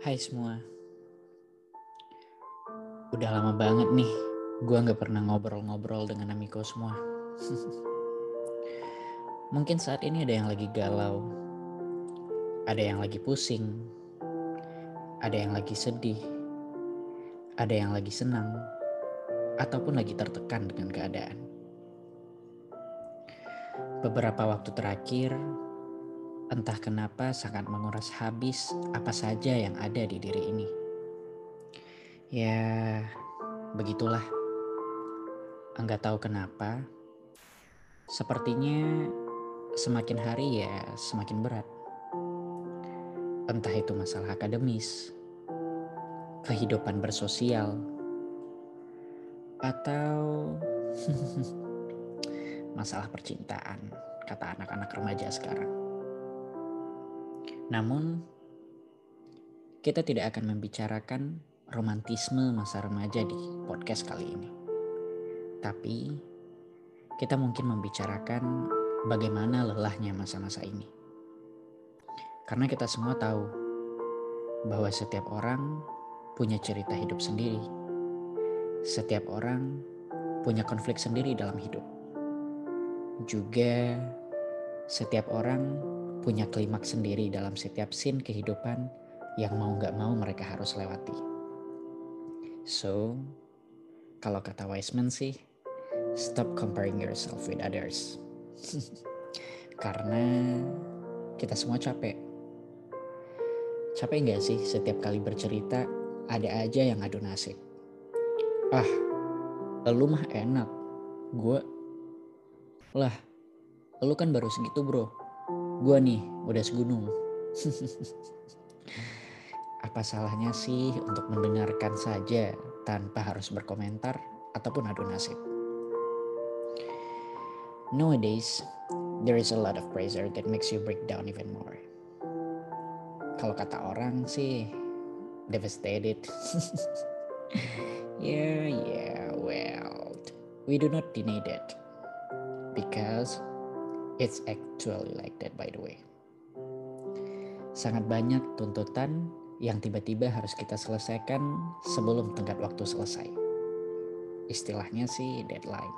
Hai semua. Udah lama banget nih gue gak pernah ngobrol-ngobrol dengan Amiko semua. Mungkin saat ini ada yang lagi galau, ada yang lagi pusing, ada yang lagi sedih, ada yang lagi senang, ataupun lagi tertekan dengan keadaan. Beberapa waktu terakhir, entah kenapa sangat menguras habis apa saja yang ada di diri ini. Ya, begitulah. Enggak tahu kenapa, sepertinya semakin hari ya semakin berat. Entah itu masalah akademis, kehidupan bersosial, atau masalah percintaan, kata anak-anak remaja sekarang. Namun, kita tidak akan membicarakan romantisme masa remaja di podcast kali ini. Tapi kita mungkin membicarakan bagaimana lelahnya masa-masa ini. Karena kita semua tahu bahwa setiap orang punya cerita hidup sendiri. Setiap orang punya konflik sendiri dalam hidup. Juga setiap orang punya klimaks sendiri dalam setiap scene kehidupan yang mau gak mau mereka harus lewati. So, kalau kata Wiseman sih, stop comparing yourself with others. Karena kita semua capek. Capek nggak sih setiap kali bercerita ada aja yang adu nasib. Ah, lu mah enak. Gue, lah, lu kan baru segitu bro. Gue nih udah segunung. Apa salahnya sih untuk mendengarkan saja tanpa harus berkomentar ataupun adu nasib? Nowadays, there is a lot of pressure that makes you break down even more. Kalau kata orang sih, devastated. yeah, yeah, well, we do not deny that. Because it's actually like that by the way. Sangat banyak tuntutan yang tiba-tiba harus kita selesaikan sebelum tenggat waktu selesai. Istilahnya sih deadline.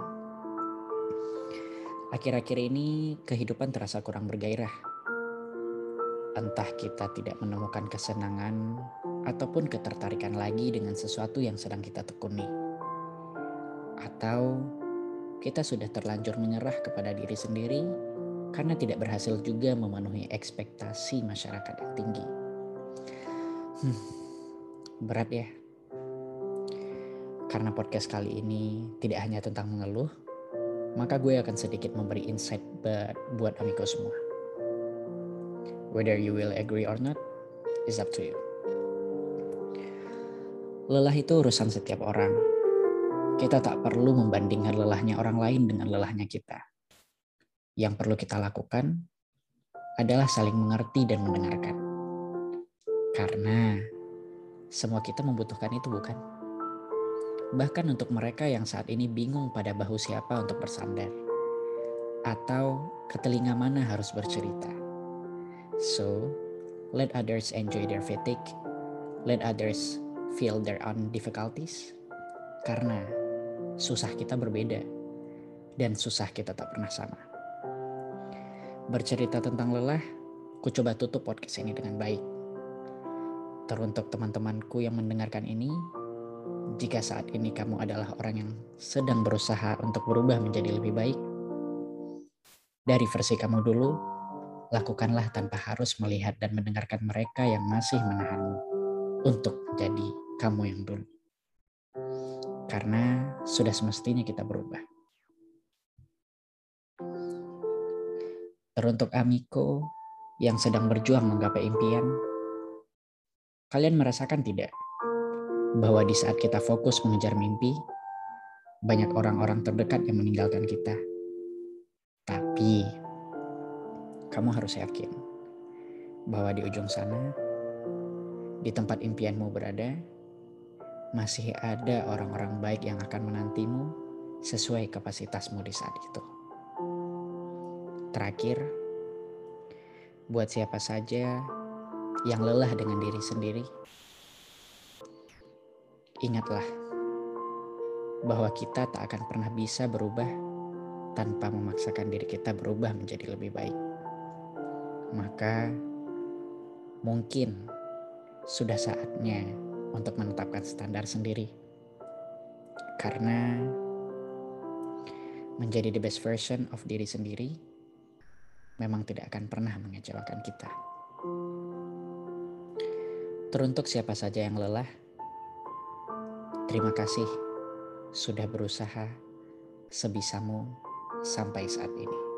Akhir-akhir ini kehidupan terasa kurang bergairah. Entah kita tidak menemukan kesenangan ataupun ketertarikan lagi dengan sesuatu yang sedang kita tekuni. Atau kita sudah terlanjur menyerah kepada diri sendiri karena tidak berhasil juga memenuhi ekspektasi masyarakat yang tinggi. Hmm, berat ya. Karena podcast kali ini tidak hanya tentang mengeluh, maka gue akan sedikit memberi insight buat Amiko semua. Whether you will agree or not, is up to you. Lelah itu urusan setiap orang. Kita tak perlu membandingkan lelahnya orang lain dengan lelahnya kita. Yang perlu kita lakukan adalah saling mengerti dan mendengarkan. Karena semua kita membutuhkan itu bukan? Bahkan untuk mereka yang saat ini bingung pada bahu siapa untuk bersandar. Atau ke telinga mana harus bercerita. So, let others enjoy their fatigue. Let others feel their own difficulties. Karena susah kita berbeda. Dan susah kita tak pernah sama. Bercerita tentang lelah, ku coba tutup podcast ini dengan baik. Teruntuk teman-temanku yang mendengarkan ini, jika saat ini kamu adalah orang yang sedang berusaha untuk berubah menjadi lebih baik, dari versi kamu dulu, lakukanlah tanpa harus melihat dan mendengarkan mereka yang masih menahanmu untuk menjadi kamu yang dulu. Karena sudah semestinya kita berubah. Teruntuk Amiko yang sedang berjuang menggapai impian, kalian merasakan tidak bahwa di saat kita fokus mengejar mimpi, banyak orang-orang terdekat yang meninggalkan kita. Tapi kamu harus yakin bahwa di ujung sana, di tempat impianmu berada, masih ada orang-orang baik yang akan menantimu sesuai kapasitasmu di saat itu. Terakhir, buat siapa saja yang lelah dengan diri sendiri, ingatlah bahwa kita tak akan pernah bisa berubah tanpa memaksakan diri kita berubah menjadi lebih baik. Maka mungkin sudah saatnya untuk menetapkan standar sendiri. Karena menjadi the best version of diri sendiri memang tidak akan pernah mengecewakan kita. Teruntuk siapa saja yang lelah, terima kasih sudah berusaha sebisamu sampai saat ini.